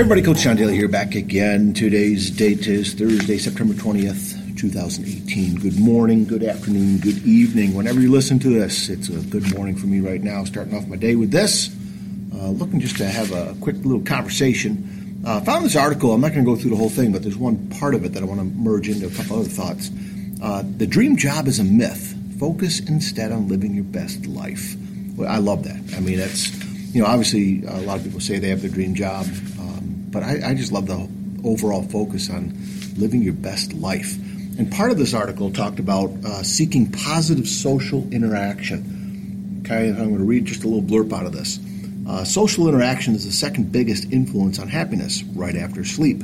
Everybody, Coach John Daly here, back again. Today's date is Thursday, September 20th, 2018. Good morning, good afternoon, good evening. Whenever you listen to this, it's a good morning for me right now. Starting off my day with this. Uh, looking just to have a quick little conversation. Uh, found this article. I'm not going to go through the whole thing, but there's one part of it that I want to merge into a couple other thoughts. Uh, the dream job is a myth. Focus instead on living your best life. Well, I love that. I mean, that's you know, obviously a lot of people say they have their dream job. But I, I just love the overall focus on living your best life. And part of this article talked about uh, seeking positive social interaction. Okay, I'm going to read just a little blurb out of this. Uh, social interaction is the second biggest influence on happiness, right after sleep.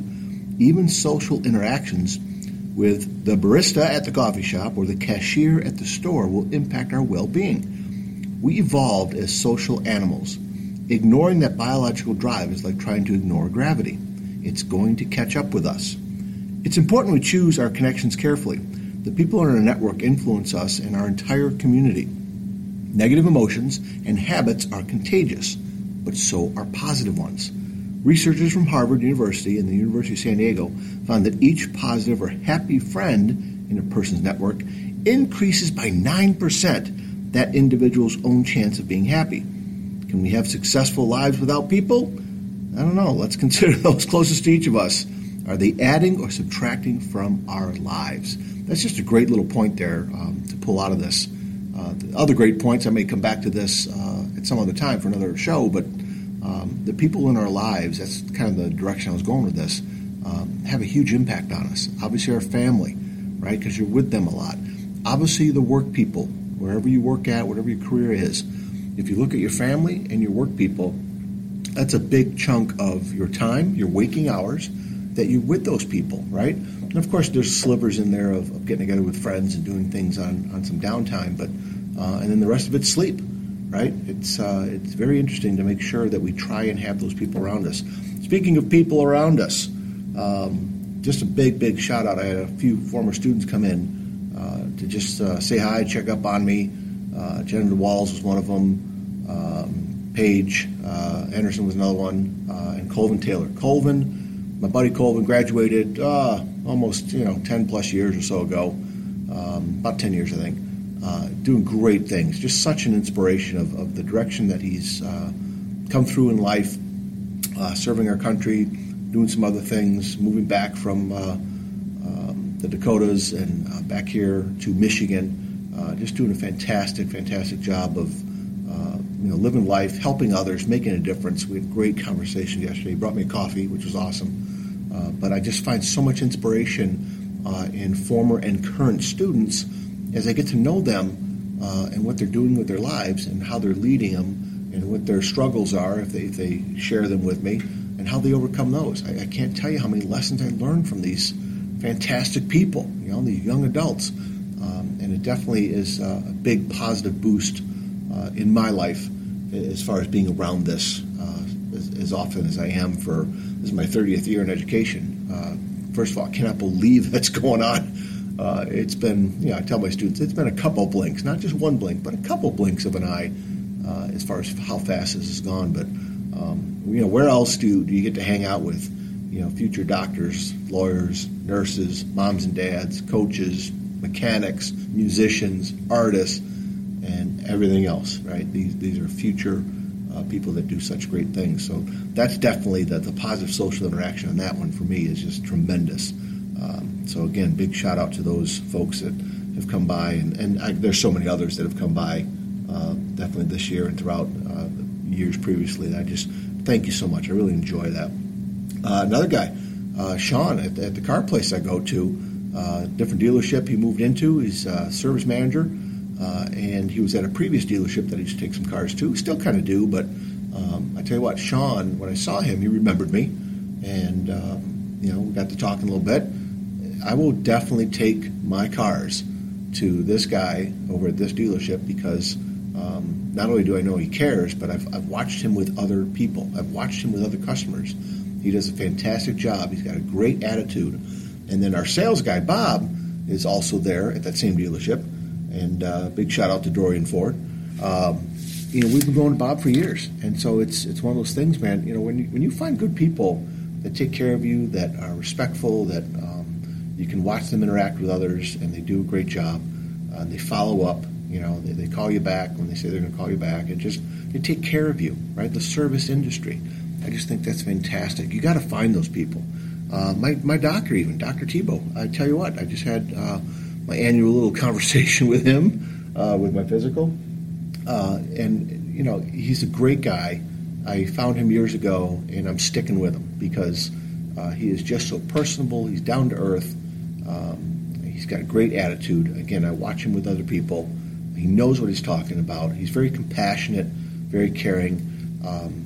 Even social interactions with the barista at the coffee shop or the cashier at the store will impact our well being. We evolved as social animals. Ignoring that biological drive is like trying to ignore gravity. It's going to catch up with us. It's important we choose our connections carefully. The people in our network influence us and our entire community. Negative emotions and habits are contagious, but so are positive ones. Researchers from Harvard University and the University of San Diego found that each positive or happy friend in a person's network increases by 9% that individual's own chance of being happy. Can we have successful lives without people? I don't know. Let's consider those closest to each of us. Are they adding or subtracting from our lives? That's just a great little point there um, to pull out of this. Uh, the other great points, I may come back to this uh, at some other time for another show, but um, the people in our lives, that's kind of the direction I was going with this, um, have a huge impact on us. Obviously, our family, right? Because you're with them a lot. Obviously, the work people, wherever you work at, whatever your career is. If you look at your family and your work people, that's a big chunk of your time, your waking hours, that you're with those people, right? And of course, there's slivers in there of, of getting together with friends and doing things on, on some downtime, but uh, and then the rest of it's sleep, right? It's uh, it's very interesting to make sure that we try and have those people around us. Speaking of people around us, um, just a big big shout out. I had a few former students come in uh, to just uh, say hi, check up on me. Uh, Jennifer Walls was one of them. Um, Paige uh, Anderson was another one, uh, and Colvin Taylor. Colvin, my buddy Colvin, graduated uh, almost you know ten plus years or so ago, um, about ten years I think. Uh, doing great things. Just such an inspiration of, of the direction that he's uh, come through in life, uh, serving our country, doing some other things, moving back from um, the Dakotas and back here to Michigan uh, just doing a fantastic, fantastic job of uh, you know living life, helping others, making a difference. We had a great conversation yesterday. He brought me a coffee, which was awesome. Uh, but I just find so much inspiration uh, in former and current students as I get to know them uh, and what they're doing with their lives and how they're leading them and what their struggles are if they, if they share them with me and how they overcome those. I, I can't tell you how many lessons I learned from these fantastic people, you know, these young adults. And it definitely is uh, a big positive boost uh, in my life as far as being around this uh, as, as, often as I am for this is my 30th year in education. First of all, I cannot believe that's going on. Uh, it's been, you know, I tell my students, it's been a couple blinks, not just one blink, but a couple blinks of an eye uh, as far as how fast this has gone. But, um, you know, where else do, do you get to hang out with, you know, future doctors, lawyers, nurses, moms and dads, coaches, mechanics, musicians, artists, and everything else, right? These, these are future uh, people that do such great things. So that's definitely the, the positive social interaction on that one for me is just tremendous. Um, so again, big shout out to those folks that have come by, and, and I, there's so many others that have come by, uh, definitely this year and throughout uh, years previously. I just thank you so much. I really enjoy that. Uh, another guy, uh, Sean, at, at, the car place I go to, uh, different dealership he moved into. He's a service manager, uh, and he was at a previous dealership that he used to take some cars to. Still kind of do, but um, I tell you what, Sean, when I saw him, he remembered me, and um, you know, we got to talking a little bit. I will definitely take my cars to this guy over at this dealership because um, not only do I know he cares, but I've, I've watched him with other people. I've watched him with other customers. He does a fantastic job. He's got a great attitude and then our sales guy, Bob, is also there at that same dealership. And uh, big shout out to Dorian Ford. Um, you know, we've been going to Bob for years, and so it's it's one of those things, man. You know, when you, when you find good people that take care of you, that are respectful, that um, you can watch them interact with others, and they do a great job. Uh, they follow up. You know, they, they call you back when they say they're going to call you back, and just they take care of you. Right, the service industry. I just think that's fantastic. You got to find those people. Uh, my my doctor, even Dr. Tebow. I tell you what, I just had uh, my annual little conversation with him uh, with my physical, uh, and you know he's a great guy. I found him years ago, and I'm sticking with him because uh, he is just so personable. He's down to earth. Um, he's got a great attitude. Again, I watch him with other people. He knows what he's talking about. He's very compassionate, very caring. Um,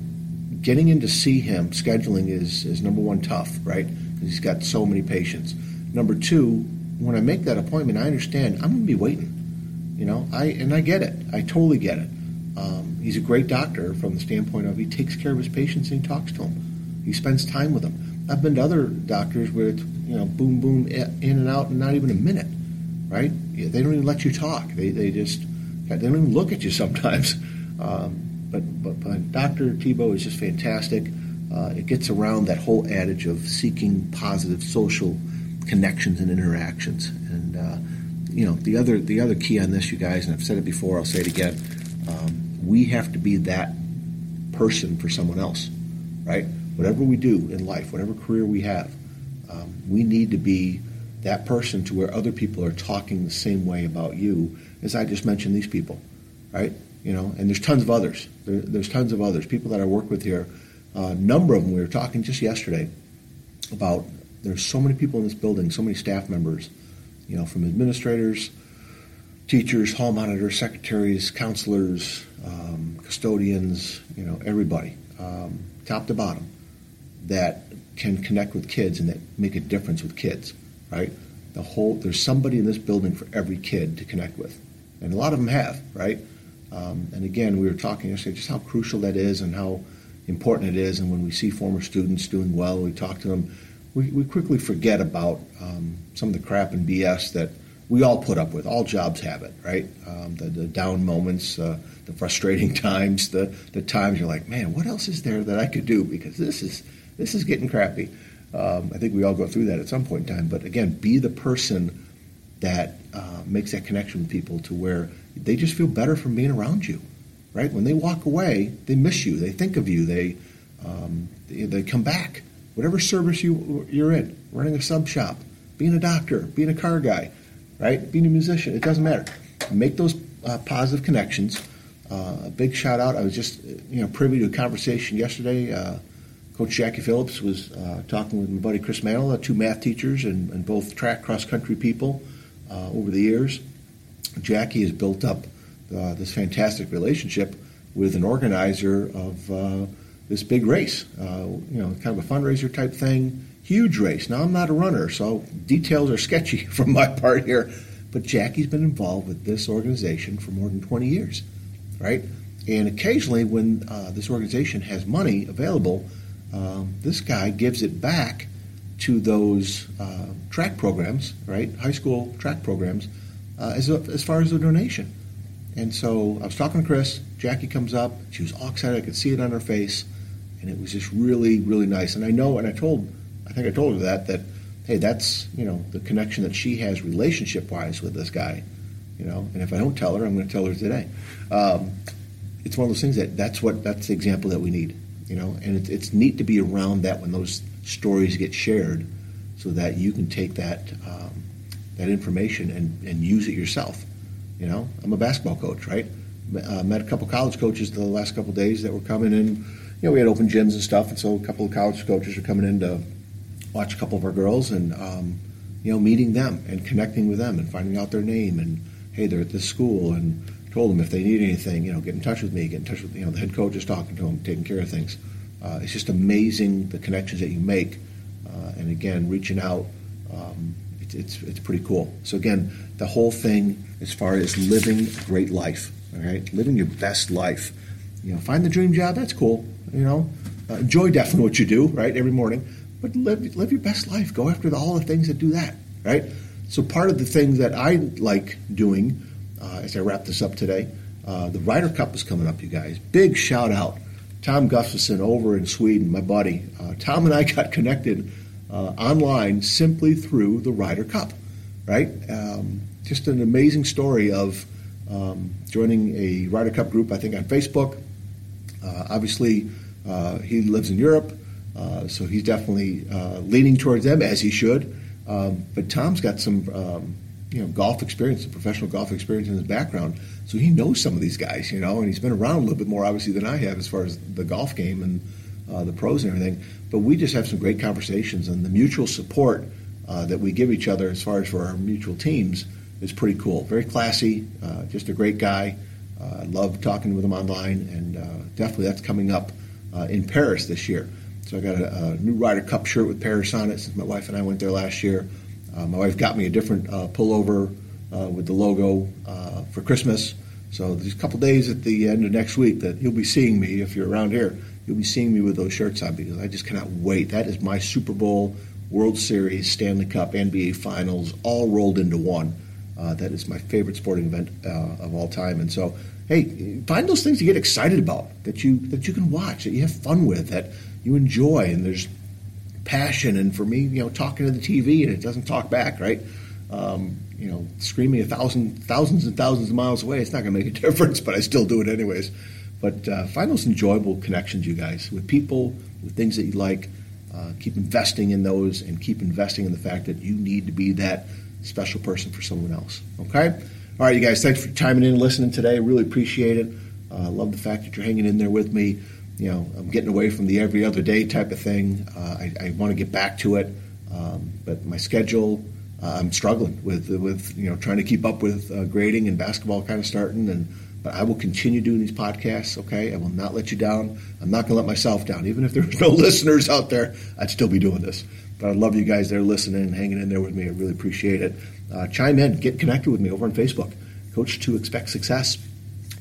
getting in to see him, scheduling is, is number one tough, right? He's got so many patients. Number two, when I make that appointment, I understand I'm going to be waiting. You know, I and I get it. I totally get it. Um, he's a great doctor from the standpoint of he takes care of his patients and he talks to them. He spends time with them. I've been to other doctors where it's you know boom boom in and out in not even a minute, right? They don't even let you talk. They they just they don't even look at you sometimes. Um, but, but, but Dr. Tebow is just fantastic. Uh, it gets around that whole adage of seeking positive social connections and interactions. And uh, you know the other the other key on this, you guys, and I've said it before, I'll say it again. Um, we have to be that person for someone else, right? Whatever we do in life, whatever career we have, um, we need to be that person to where other people are talking the same way about you as I just mentioned these people, right? You know, and there's tons of others. There, there's tons of others. People that I work with here, a uh, number of them. We were talking just yesterday about there's so many people in this building, so many staff members, you know, from administrators, teachers, hall monitors, secretaries, counselors, um, custodians, you know, everybody, um, top to bottom, that can connect with kids and that make a difference with kids, right? The whole there's somebody in this building for every kid to connect with, and a lot of them have, right? Um, and again, we were talking yesterday just how crucial that is and how important it is. And when we see former students doing well, we talk to them we, we quickly forget about um, some of the crap and BS that we all put up with. All jobs have it, right? Um, the, the, down moments, uh, the frustrating times, the, the times you're like, man, what else is there that I could do? Because this is this is getting crappy. Um, I think we all go through that at some point in time. But again, be the person that uh, makes that connection with people to where they just feel better from being around you, right? When they walk away, they miss you, they think of you, they um, they, they come back whatever service you, you're in, running a sub shop, being a doctor, being a car guy, right? Being a musician, it doesn't matter. Make those uh, positive connections. Uh, a big shout out. I was just you know privy to a conversation yesterday. Uh, Coach Jackie Phillips was uh, talking with my buddy Chris Mantle, two math teachers and, and both track cross country people uh, over the years. Jackie has built up uh, this fantastic relationship with an organizer of this big race, uh, you know, kind of a fundraiser type thing. Huge race. Now, I'm not a runner, so details are sketchy from my part here. But Jackie's been involved with this organization for more than 20 years, right? And occasionally, when uh, this organization has money available, um, this guy gives it back to those uh, track programs, right? High school track programs, uh, as, as far as the donation. And so I was talking to Chris. Jackie comes up. She was all excited. I could see it on her face and it was just really, really nice. And I know, and I told, I think I told her that that hey, that's you know the connection that she has relationship wise with this guy, you know. And if I don't tell her, I'm going to tell her today. Um, it's one of those things that that's what that's the example that we need, you know. And it's, it's neat to be around that when those stories get shared, so that you can take that um, that information and, and use it yourself. You know, I'm a basketball coach, right? Uh, met a couple college coaches the last couple days that were coming in you know, we had open gyms and stuff, and so a couple of college coaches are coming in to watch a couple of our girls and, um, you know, meeting them and connecting with them and finding out their name and, hey, they're at this school and told them if they need anything, you know, get in touch with me, get in touch with, you know, the head coach is talking to them, taking care of things. Uh, it's just amazing the connections that you make. Uh, and again, reaching out, um, it's, it's, pretty cool. So again, the whole thing as far as living a great life, all right, living your best life. You know, find the dream job, that's cool. You know, uh, enjoy definitely what you do, right, every morning, but live live your best life. Go after the, all the things that do that, right? So part of the things that I like doing uh, as I wrap this up today, uh, the Ryder Cup is coming up, you guys. Big shout out Tom Gustafson over in Sweden, my buddy. Uh, Tom and I got connected uh, online simply through the Ryder Cup, right? Um, just an amazing story of um, joining a Ryder Cup group, I think, on Facebook. Uh, obviously, uh, he lives in Europe, uh, so he's definitely uh, leaning towards them, as he should. Um, but Tom's got some um, you know golf experience, professional golf experience in his background, so he knows some of these guys, you know, and he's been around a little bit more obviously than I have as far as the golf game and uh, the pros and everything. But we just have some great conversations, and the mutual support uh, that we give each other as far as for our mutual teams is pretty cool. Very classy, uh, just a great guy. Uh, I love talking with him online, and uh, definitely that's coming up uh, in Paris this year. So I got a, a, new Ryder Cup shirt with Paris on it since my wife and I went there last year. my wife got me a different pullover with the logo for Christmas. So there's a couple days at the end of next week that you'll be seeing me if you're around here. You'll be seeing me with those shirts on because I just cannot wait. That is my Super Bowl, World Series, Stanley Cup, NBA Finals, all rolled into one. Uh, that is my favorite sporting event uh, of all time. And so, hey, find those things you get excited about that you that you can watch, that you have fun with, that you enjoy, and there's passion. And for me, you know, talking to the TV and it doesn't talk back, right? Um, you know, screaming a thousand, thousands and thousands of miles away, it's not going to make a difference, but I still do it anyways. But uh, find those enjoyable connections, you guys, with people, with things that you like. Uh, keep investing in those and keep investing in the fact that you need to be that special person for someone else. Okay? All right, you guys, thanks for chiming in and listening today. Really appreciate it. I uh, love the fact that you're hanging in there with me. You know, I'm getting away from the every other day type of thing. Uh, I, I want to get back to it, um, but my schedule, uh, I'm struggling with with you know trying to keep up with uh, grading and basketball kind of starting and. But I will continue doing these podcasts, okay? I will not let you down. I'm not going to let myself down. Even if there's no listeners out there, I'd still be doing this. But I love you guys there listening and hanging in there with me. I really appreciate it. Uh, chime in, get connected with me over on Facebook, Coach 2 Expect Success,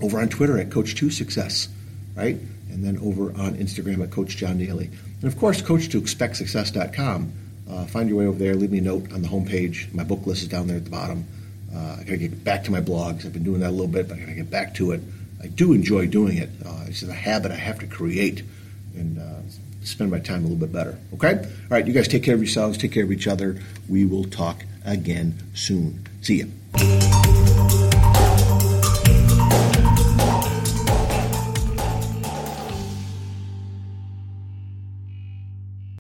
over on Twitter at Coach 2 Success, right? And then over on Instagram at Coach John Daly. And of course, Coach2ExpectSuccess.com. Uh, find your way over there. Leave me a note on the homepage. My book list is down there at the bottom. Uh, I got to get back to my blogs. I've been doing that a little bit, but I got to get back to it. I do enjoy doing it. Uh, it's a habit I have to create and uh, spend my time a little bit better. Okay? All right, you guys take care of yourselves, take care of each other. We will talk again soon. See you.